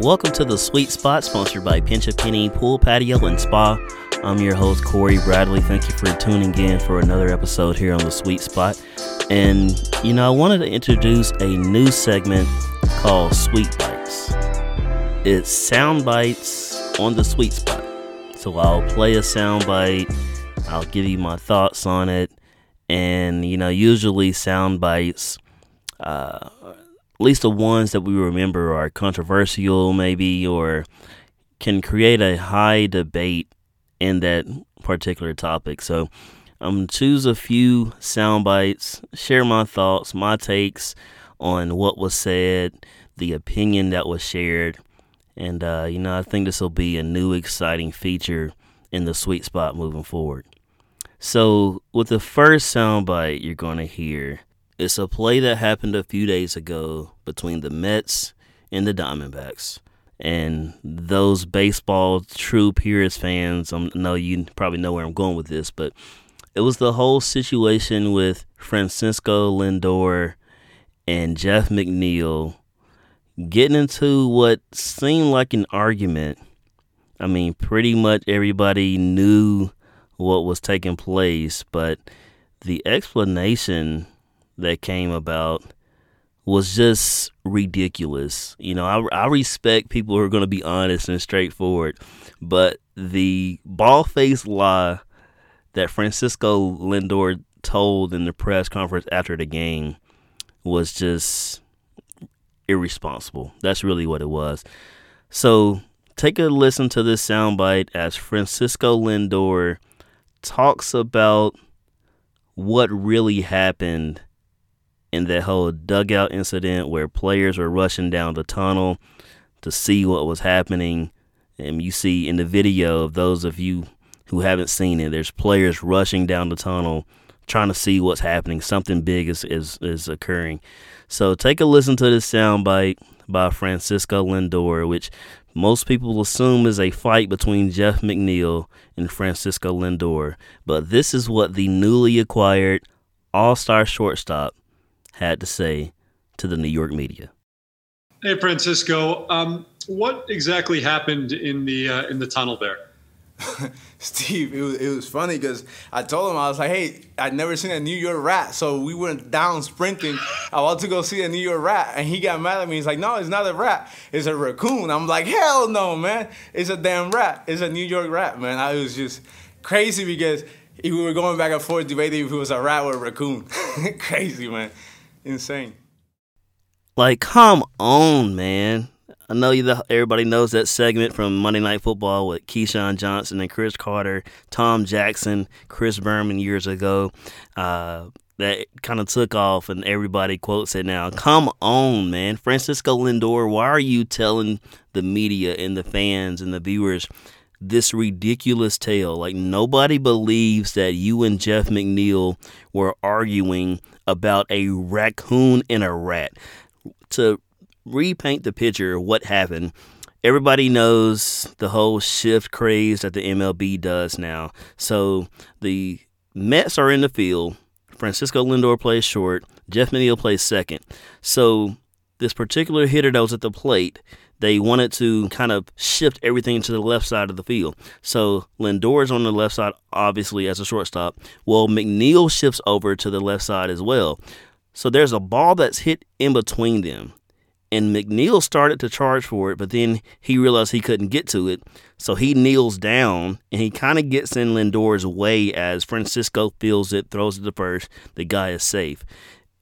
Welcome to the Sweet Spot, sponsored by Pinch a Penny Pool Patio and Spa. I'm your host, Cory Bradley. Thank you for tuning in for another episode here on the Sweet Spot. And, you know, I wanted to introduce a new segment called Sweet Bites. It's sound bites on the Sweet Spot. So I'll play a sound bite, I'll give you my thoughts on it, and, you know, usually sound bites. Uh, at least the ones that we remember are controversial, maybe, or can create a high debate in that particular topic. So I'm um, choose a few sound bites, share my thoughts, my takes on what was said, the opinion that was shared, and uh, you know I think this will be a new exciting feature in the sweet spot moving forward. So with the first soundbite you're going to hear, it's a play that happened a few days ago between the Mets and the Diamondbacks. And those baseball true purist fans, um, I know you probably know where I'm going with this, but it was the whole situation with Francisco Lindor and Jeff McNeil getting into what seemed like an argument. I mean, pretty much everybody knew what was taking place, but the explanation that came about was just ridiculous. You know, I, I respect people who are going to be honest and straightforward, but the ball faced lie that Francisco Lindor told in the press conference after the game was just irresponsible. That's really what it was. So take a listen to this soundbite as Francisco Lindor talks about what really happened in that whole dugout incident where players were rushing down the tunnel to see what was happening. And you see in the video of those of you who haven't seen it, there's players rushing down the tunnel trying to see what's happening. Something big is, is, is occurring. So take a listen to this soundbite by Francisco Lindor, which most people assume is a fight between Jeff McNeil and Francisco Lindor. But this is what the newly acquired all star shortstop had to say to the New York media. Hey, Francisco, um, what exactly happened in the uh, in the tunnel there? Steve, it was, it was funny because I told him, I was like, hey, I'd never seen a New York rat. So we went down sprinting. I want to go see a New York rat. And he got mad at me. He's like, no, it's not a rat. It's a raccoon. I'm like, hell no, man. It's a damn rat. It's a New York rat, man. I was just crazy because we were going back and forth debating if it was a rat or a raccoon. crazy, man insane. Like, come on, man. I know you. Everybody knows that segment from Monday Night Football with Keyshawn Johnson and Cris Carter, Tom Jackson, Chris Berman years ago. Uh, that kind of took off, and everybody quotes it now. Come on, man, Francisco Lindor. Why are you telling the media and the fans and the viewers this ridiculous tale. Like nobody believes that you and Jeff McNeil were arguing about a raccoon and a rat. To repaint the picture of what happened, everybody knows the whole shift craze that the MLB does now. So the Mets are in the field. Francisco Lindor plays short. Jeff McNeil plays second. So this particular hitter that was at the plate they wanted to kind of shift everything to the left side of the field. So Lindor is on the left side, obviously, as a shortstop. Well, McNeil shifts over to the left side as well. So there's a ball that's hit in between them. And McNeil started to charge for it, but then he realized he couldn't get to it. So he kneels down and he kind of gets in Lindor's way as Francisco feels it, throws it to first. The guy is safe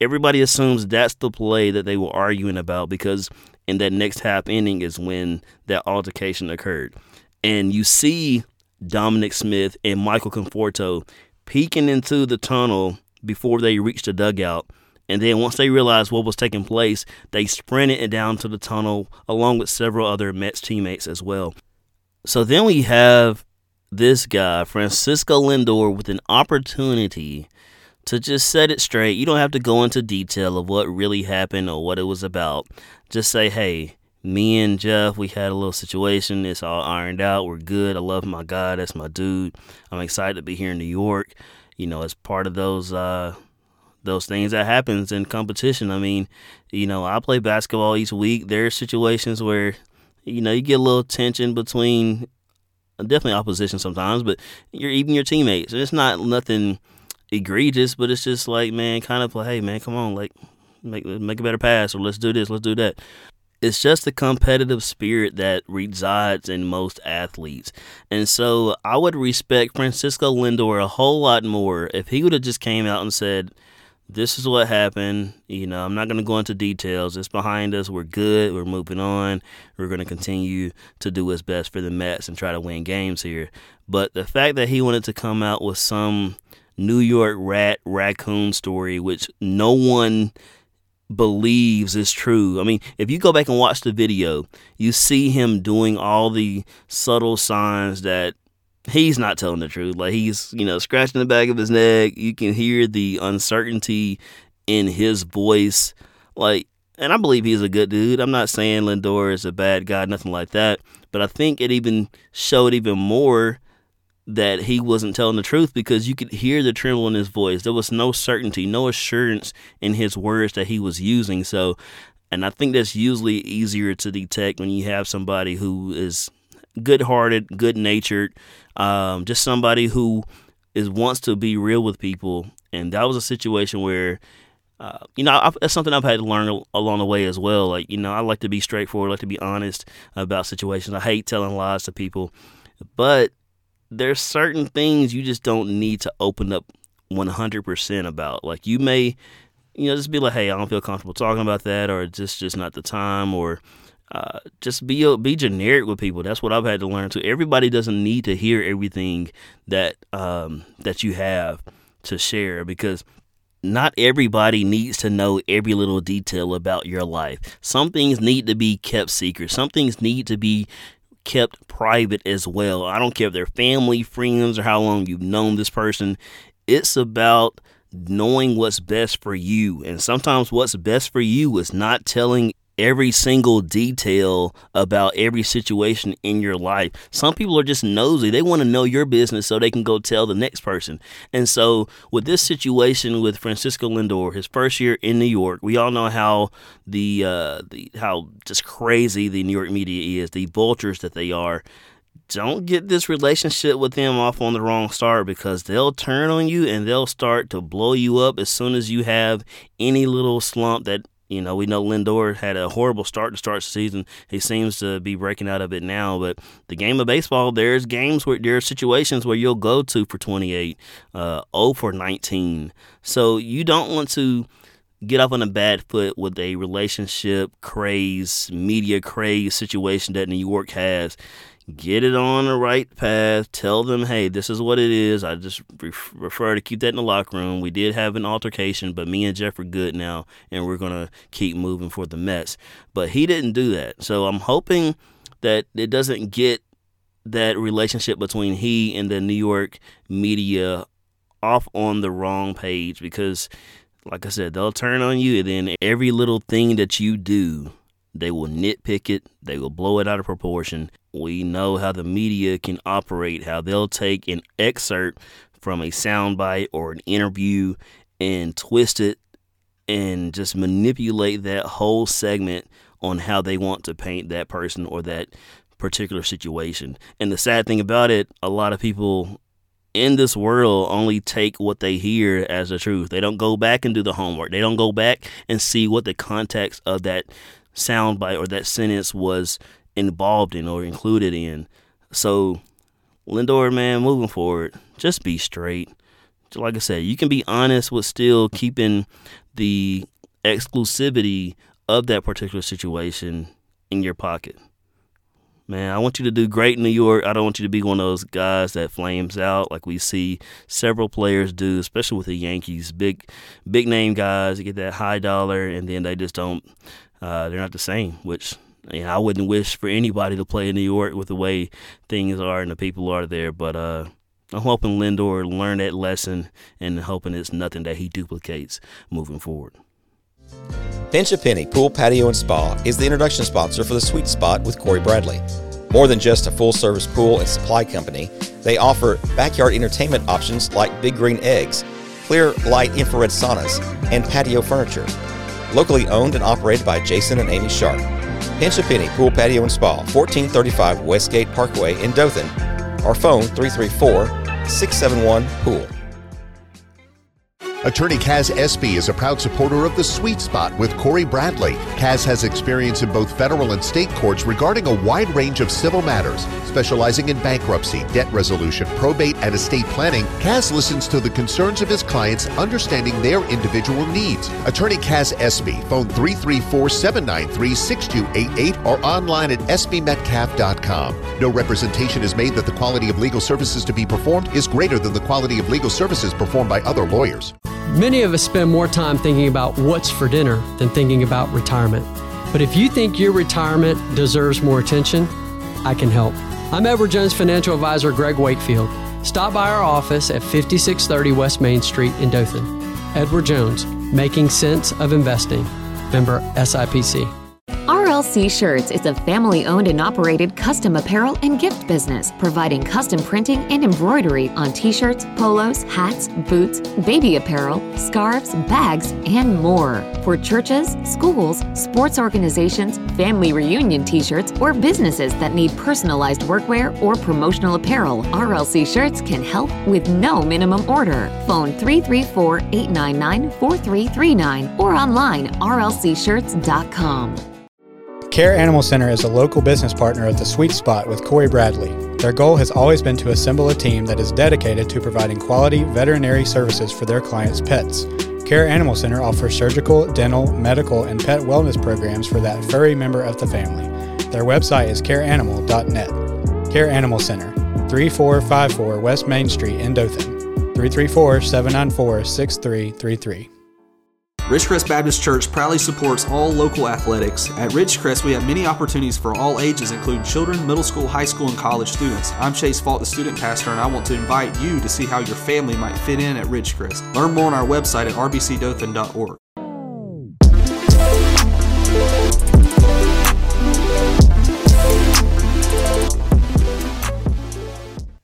everybody assumes that's the play that they were arguing about because in that next half inning is when that altercation occurred. And you see Dominic Smith and Michael Conforto peeking into the tunnel before they reached the dugout. And then once they realized what was taking place, they sprinted it down to the tunnel along with several other Mets teammates as well. So then we have this guy, Francisco Lindor, with an opportunity to just set it straight. You don't have to go into detail of what really happened or what it was about. Just say, hey, me and Jeff, we had a little situation. It's all ironed out. We're good. I love my guy. That's my dude. I'm excited to be here in New York. You know, as part of those uh, those things that happens in competition. I mean, you know, I play basketball each week. There are situations where you know, you get a little tension between definitely opposition sometimes, but you're even your teammates. It's not nothing egregious, but it's just like, man, kind of like, hey, man, come on, like, make make a better pass, or let's do this, let's do that. It's just the competitive spirit that resides in most athletes. And so I would respect Francisco Lindor a whole lot more if he would have just came out and said, this is what happened. You know, I'm not going to go into details. It's behind us. We're good. We're moving on. We're going to continue to do what's best for the Mets and try to win games here. But the fact that he wanted to come out with some New York rat raccoon story, which no one believes is true. I mean, if you go back and watch the video, you see him doing all the subtle signs that he's not telling the truth. Like he's, you know, scratching the back of his neck. You can hear the uncertainty in his voice. Like, and I believe he's a good dude. I'm not saying Lindor is a bad guy, nothing like that. But I think it even showed even more that he wasn't telling the truth because you could hear the tremble in his voice. There was no certainty, no assurance in his words that he was using. So, and I think that's usually easier to detect when you have somebody who is good hearted, good natured, um, just somebody who is wants to be real with people. And that was a situation where, uh, you know, I, that's something I've had to learn along the way as well. Like, you know, I like to be straightforward, I like to be honest about situations. I hate telling lies to people, but there's certain things you just don't need to open up 100% about. Like, you may, you know, just be like, hey, I don't feel comfortable talking about that, or just just not the time, or uh, just be be generic with people. That's what I've had to learn too. Everybody doesn't need to hear everything that um, that you have to share because not everybody needs to know every little detail about your life. Some things need to be kept secret. Some things need to be kept private as well. I don't care if they're family, friends, or how long you've known this person. It's about knowing what's best for you. And sometimes what's best for you is not telling every single detail about every situation in your life. Some people are just nosy. They want to know your business so they can go tell the next person. And so, with this situation with Francisco Lindor, his first year in New York, we all know how the uh, the how just crazy the New York media is, the vultures that they are. Don't get this relationship with them off on the wrong start because they'll turn on you and they'll start to blow you up as soon as you have any little slump that you know, we know Lindor had a horrible start to start the season. He seems to be breaking out of it now. But the game of baseball, there's games where there are situations where you'll go to for 28, uh, 0 for 19. So you don't want to get off on a bad foot with a relationship craze, media craze situation that New York has get it on the right path. Tell them, hey, this is what it is. I just refer to keep that in the locker room. We did have an altercation, but me and Jeff are good now, and we're gonna keep moving for the Mets. But he didn't do that, so I'm hoping that it doesn't get that relationship between he and the New York media off on the wrong page because, like I said, they'll turn on you, and then every little thing that you do they will nitpick it, they will blow it out of proportion. We know how the media can operate, how they'll take an excerpt from a soundbite or an interview and twist it and just manipulate that whole segment on how they want to paint that person or that particular situation. And the sad thing about it, a lot of people in this world only take what they hear as the truth. They don't go back and do the homework. They don't go back and see what the context of that soundbite or that sentence was involved in or included in. So, Lindor, man, moving forward, just be straight. Like I said, you can be honest with still keeping the exclusivity of that particular situation in your pocket. Man, I want you to do great in New York. I don't want you to be one of those guys that flames out like we see several players do, especially with the Yankees. Big, big name guys get that high dollar, and then they just don't uh, they're not the same, which you know, I wouldn't wish for anybody to play in New York with the way things are and the people are there. But uh, I'm hoping Lindor learn that lesson and hoping it's nothing that he duplicates moving forward. Pinch a Penny Pool, Patio, and Spa is the introduction sponsor for the Sweet Spot with Cory Bradley. More than just a full service pool and supply company, they offer backyard entertainment options like Big Green Eggs, clear light infrared saunas, and patio furniture locally owned and operated by Jason and Amy Sharp. Pinch a Penny Pool Patio and Spa, 1435 Westgate Parkway in Dothan. Our phone 334 671 Pool. Attorney Kaz Espy is a proud supporter of the Sweet Spot with Cory Bradley. Kaz has experience in both federal and state courts regarding a wide range of civil matters, specializing in bankruptcy, debt resolution, probate, and estate planning. Kaz listens to the concerns of his clients, understanding their individual needs. Attorney Kaz Espy, phone 334-793-6288 or online at espymetcalf.com. No representation is made that the quality of legal services to be performed is greater than the quality of legal services performed by other lawyers. Many of us spend more time thinking about what's for dinner than thinking about retirement. But if you think your retirement deserves more attention, I can help. I'm Edward Jones financial advisor Greg Wakefield. Stop by our office at 5630 West Main Street in Dothan. Edward Jones, making sense of investing. Member SIPC. RLC Shirts is a family owned and operated custom apparel and gift business, providing custom printing and embroidery on t shirts, polos, hats, boots, baby apparel, scarves, bags, and more. For churches, schools, sports organizations, family reunion t shirts, or businesses that need personalized workwear or promotional apparel, RLC Shirts can help with no minimum order. Phone 334 899 4339 or online rlcshirts.com. Care Animal Center is a local business partner at the Sweet Spot with Cory Bradley. Their goal has always been to assemble a team that is dedicated to providing quality veterinary services for their clients' pets. Care Animal Center offers surgical, dental, medical, and pet wellness programs for that furry member of the family. Their website is careanimal.net. Care Animal Center, 3454 West Main Street in Dothan. 334 794 6333. Ridgecrest Baptist Church proudly supports all local athletics. At Ridgecrest, we have many opportunities for all ages, including children, middle school, high school, and college students. I'm Chase Fault, the student pastor, and I want to invite you to see how your family might fit in at Ridgecrest. Learn more on our website at rbcdothan.org.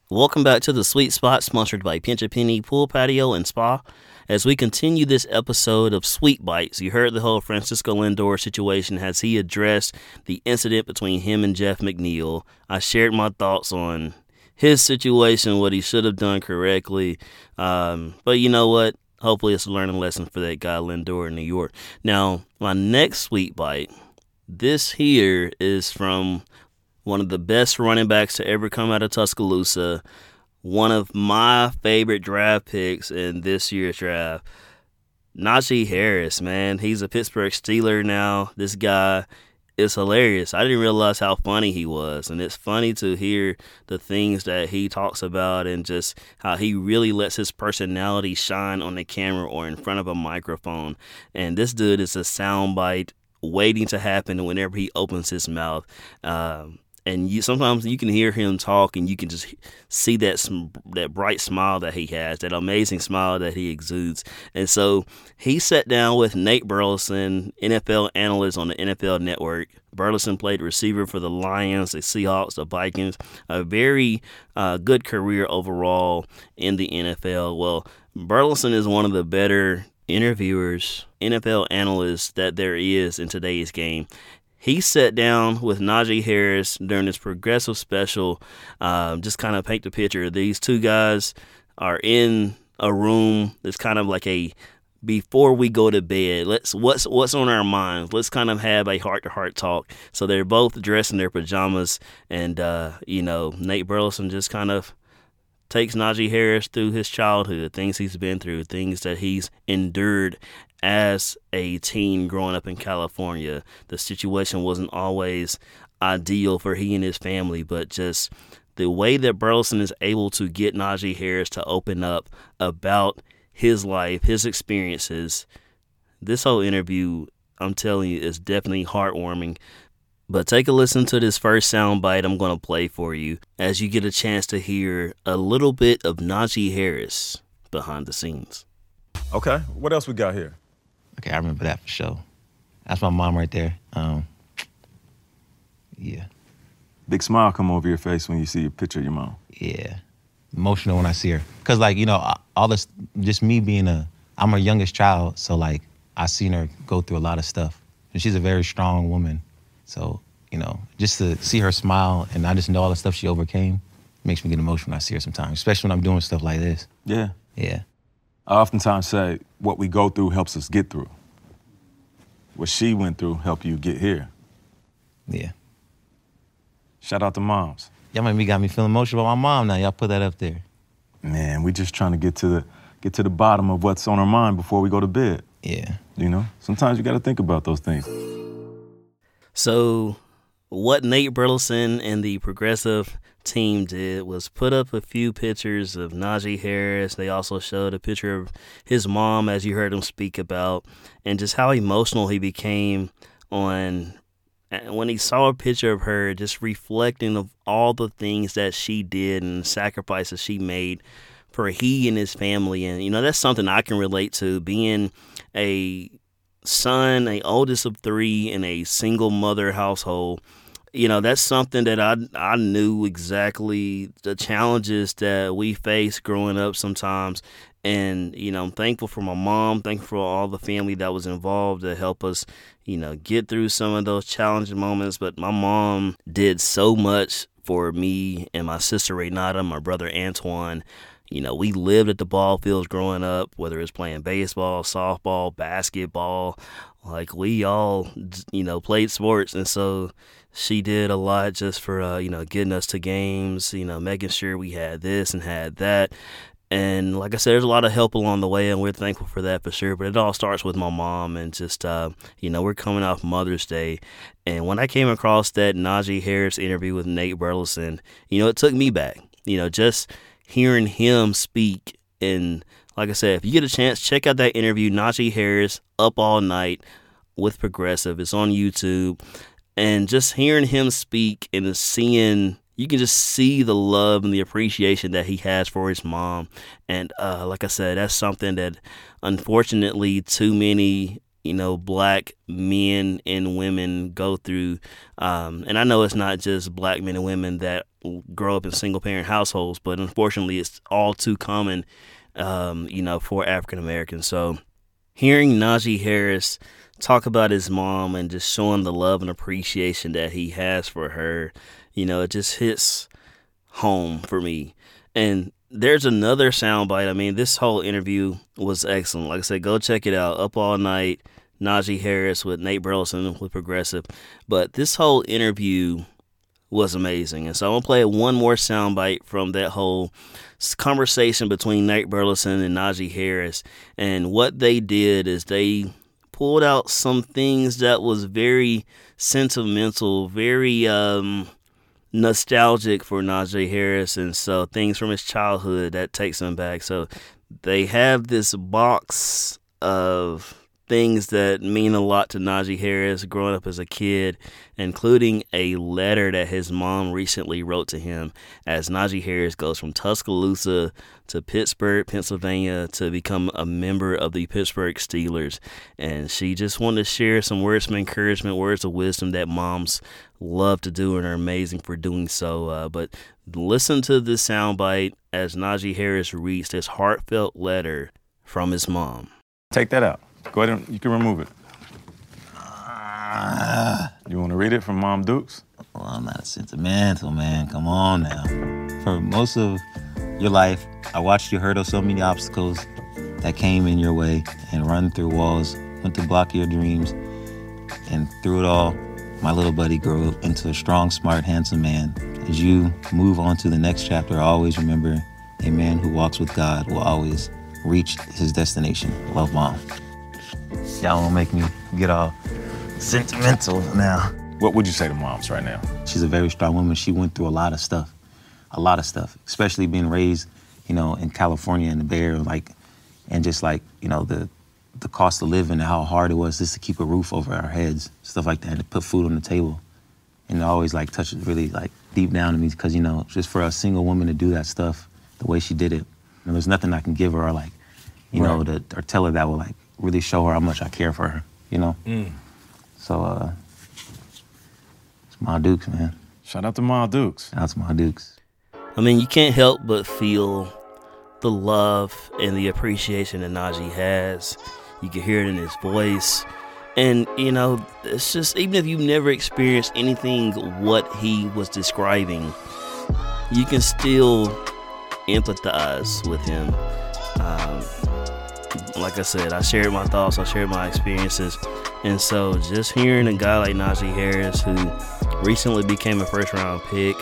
Welcome back to the Sweet Spot, sponsored by Pinch a Penny Pool Patio and Spa. As we continue this episode of Sweet Bites, you heard the whole Francisco Lindor situation as he addressed the incident between him and Jeff McNeil. I shared my thoughts on his situation, what he should have done correctly. Um, but you know what? Hopefully, it's a learning lesson for that guy Lindor in New York. Now, my next Sweet Bite, this here is from one of the best running backs to ever come out of Tuscaloosa, one of my favorite draft picks in this year's draft. Najee Harris, man, he's a Pittsburgh Steeler now. This guy is hilarious. I didn't realize how funny he was, and it's funny to hear the things that he talks about and just how he really lets his personality shine on the camera or in front of a microphone. And this dude is a soundbite waiting to happen whenever he opens his mouth. Um, and you sometimes you can hear him talk and you can just see that that bright smile that he has, that amazing smile that he exudes. And so he sat down with Nate Burleson, NFL analyst on the NFL Network. Burleson played receiver for the Lions, the Seahawks, the Vikings. A very uh, good career overall in the NFL. Well, Burleson is one of the better interviewers, NFL analysts that there is in today's game he sat down with Najee Harris during this progressive special, um, just kind of paint the picture. These two guys are in a room that's kind of like a before we go to bed. Let's what's what's on our minds. Let's kind of have a heart to heart talk. So they're both dressed in their pajamas, and uh, you know Nate Burleson just kind of takes Najee Harris through his childhood, things he's been through, things that he's endured as a teen growing up in California. The situation wasn't always ideal for he and his family, but just the way that Burleson is able to get Najee Harris to open up about his life, his experiences. This whole interview, I'm telling you, is definitely heartwarming. But take a listen to this first soundbite I'm going to play for you as you get a chance to hear a little bit of Najee Harris behind the scenes. Okay, what else we got here? Okay, I remember that for sure. That's my mom right there. Um, yeah. Big smile come over your face when you see a picture of your mom. Yeah. Emotional when I see her. Cause like, you know, all this just me being a I'm her youngest child, so like I seen her go through a lot of stuff. And she's a very strong woman. So you know, just to see her smile and I just know all the stuff she overcame makes me get emotional when I see her sometimes, especially when I'm doing stuff like this. Yeah. Yeah. I oftentimes say what we go through helps us get through. What she went through helped you get here. Yeah. Shout out to moms. Y'all made me got me feeling emotional about my mom now. Y'all put that up there. Man, we just trying to get to the get to the bottom of what's on our mind before we go to bed. Yeah. You know? Sometimes you gotta think about those things. So, what Nate Burleson and the progressive team did was put up a few pictures of Najee Harris. They also showed a picture of his mom, as you heard him speak about, and just how emotional he became on when he saw a picture of her, just reflecting of all the things that she did and the sacrifices she made for he and his family. And you know, that's something I can relate to. Being a son, a oldest of three in a single mother household you know that's something that I I knew exactly the challenges that we face growing up sometimes. And you know I'm thankful for my mom thankful for all the family that was involved to help us you know get through some of those challenging moments. But my mom did so much for me and my sister Renata my brother Antoine. You know, we lived at the ball fields growing up, whether it's playing baseball, softball, basketball. Like we all, you know, played sports, and so she did a lot just for uh, you know getting us to games, you know, making sure we had this and had that. And like I said, there's a lot of help along the way, and we're thankful for that for sure. But it all starts with my mom, and just uh, you know, we're coming off Mother's Day, and when I came across that Najee Harris interview with Nate Burleson, you know, it took me back. You know, just hearing him speak, and like I said, if you get a chance, check out that interview, Najee Harris, up all night with Progressive. It's on YouTube and just hearing him speak and seeing you can just see the love and the appreciation that he has for his mom. And uh, like i said that's something that unfortunately too many you know black men and women go through. Um, and i know it's not just black men and women that grow up in single parent households but unfortunately it's all too common um, you know for african americans so hearing najee harris talk about his mom and just showing the love and appreciation that he has for her, you know, it just hits home for me. And there's another soundbite. I mean, this whole interview was excellent. Like I said, go check it out. Up all night, Najee Harris with Nate Burleson with Progressive. But this whole interview was amazing. And so I'm gonna play one more soundbite from that whole conversation between Nate Burleson and Najee Harris. And what they did is they pulled out some things that was very sentimental, very um, nostalgic for Najee Harris, and so things from his childhood that takes him back. So they have this box of things that mean a lot to Najee Harris growing up as a kid, including a letter that his mom recently wrote to him as Najee Harris goes from Tuscaloosa to Pittsburgh, Pennsylvania to become a member of the Pittsburgh Steelers. And she just wanted to share some words of encouragement, words of wisdom that moms love to do and are amazing for doing so. Uh, but listen to this soundbite as Najee Harris reads this heartfelt letter from his mom. Take that out. Go ahead and you can remove it. You want to read it from Mom Dukes? Well, I'm not sentimental, man. Come on now. For most of your life, I watched you hurdle so many obstacles that came in your way and run through walls, went to block your dreams, and through it all, my little buddy grew into a strong, smart, handsome man. As you move on to the next chapter, always remember a man who walks with God will always reach his destination. Love, mom. Y'all won't make me get all sentimental now. What would you say to moms right now? She's a very strong woman. She went through a lot of stuff, a lot of stuff, especially being raised, you know, in California in the Bay Area, like, and just like, you know, the the cost of living and how hard it was just to keep a roof over our heads, stuff like that, to put food on the table. And it always like touches really like deep down to me because, you know, just for a single woman to do that stuff the way she did it, you know, there's nothing I can give her or like, you right. know, to, or tell her that will like really show her how much I care for her, you know? Mm. So, uh, it's Ma Dukes, man. Shout out to Ma Dukes. That's out to Ma Dukes. I mean, you can't help but feel the love and the appreciation that Najee has. You can hear it in his voice. And, you know, it's just, even if you've never experienced anything what he was describing, you can still empathize with him. Um, like I said, I shared my thoughts, I shared my experiences. And so just hearing a guy like Najee Harris, who recently became a first round pick,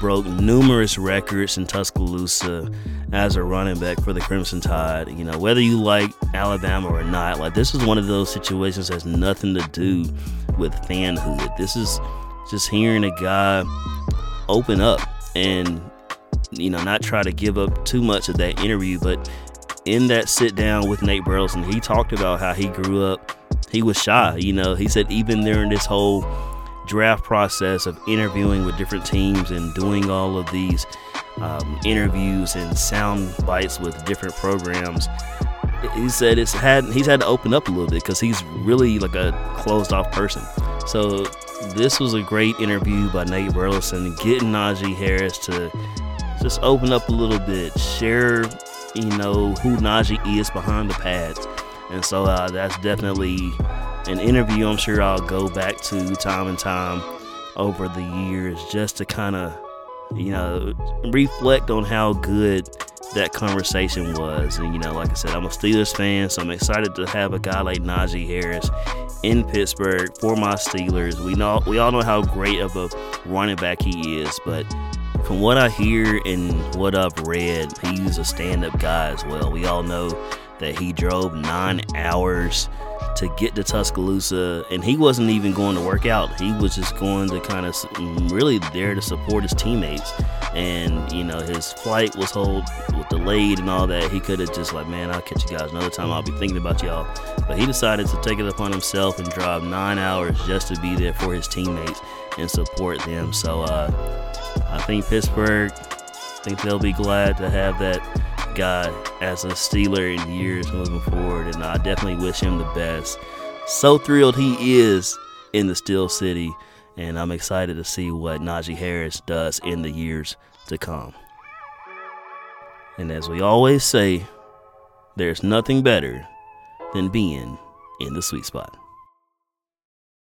broke numerous records in Tuscaloosa as a running back for the Crimson Tide. You know, whether you like Alabama or not, like this is one of those situations that has nothing to do with fanhood. This is just hearing a guy open up and you know not try to give up too much of that interview, but in that sit down with Nate Burleson, he talked about how he grew up. He was shy, you know. He said even during this whole draft process of interviewing with different teams and doing all of these um, interviews and sound bites with different programs. He said it's had he's had to open up a little bit because he's really like a closed off person. So this was a great interview by Nate Burleson, getting Najee Harris to just open up a little bit, share you know who Najee is behind the pads, and so uh, that's definitely an interview I'm sure I'll go back to time and time over the years just to kind of, you know, reflect on how good that conversation was. And, you know, like I said, I'm a Steelers fan, so I'm excited to have a guy like Najee Harris in Pittsburgh for my Steelers. We know we all know how great of a running back he is, but from what I hear and what I've read, he's a stand-up guy as well. We all know that he drove nine hours to get to Tuscaloosa, and he wasn't even going to work out. He was just going to kind of really there to support his teammates. And you know, his flight was hold was delayed and all that. He could have just like, man, I'll catch you guys another time. I'll be thinking about y'all. But he decided to take it upon himself and drive nine hours just to be there for his teammates and support them. So uh, I think Pittsburgh, I think they'll be glad to have that guy as a Steeler in years moving forward, and I definitely wish him the best. So thrilled he is in the Steel City, and I'm excited to see what Najee Harris does in the years to come. And as we always say, there's nothing better than being in the sweet spot.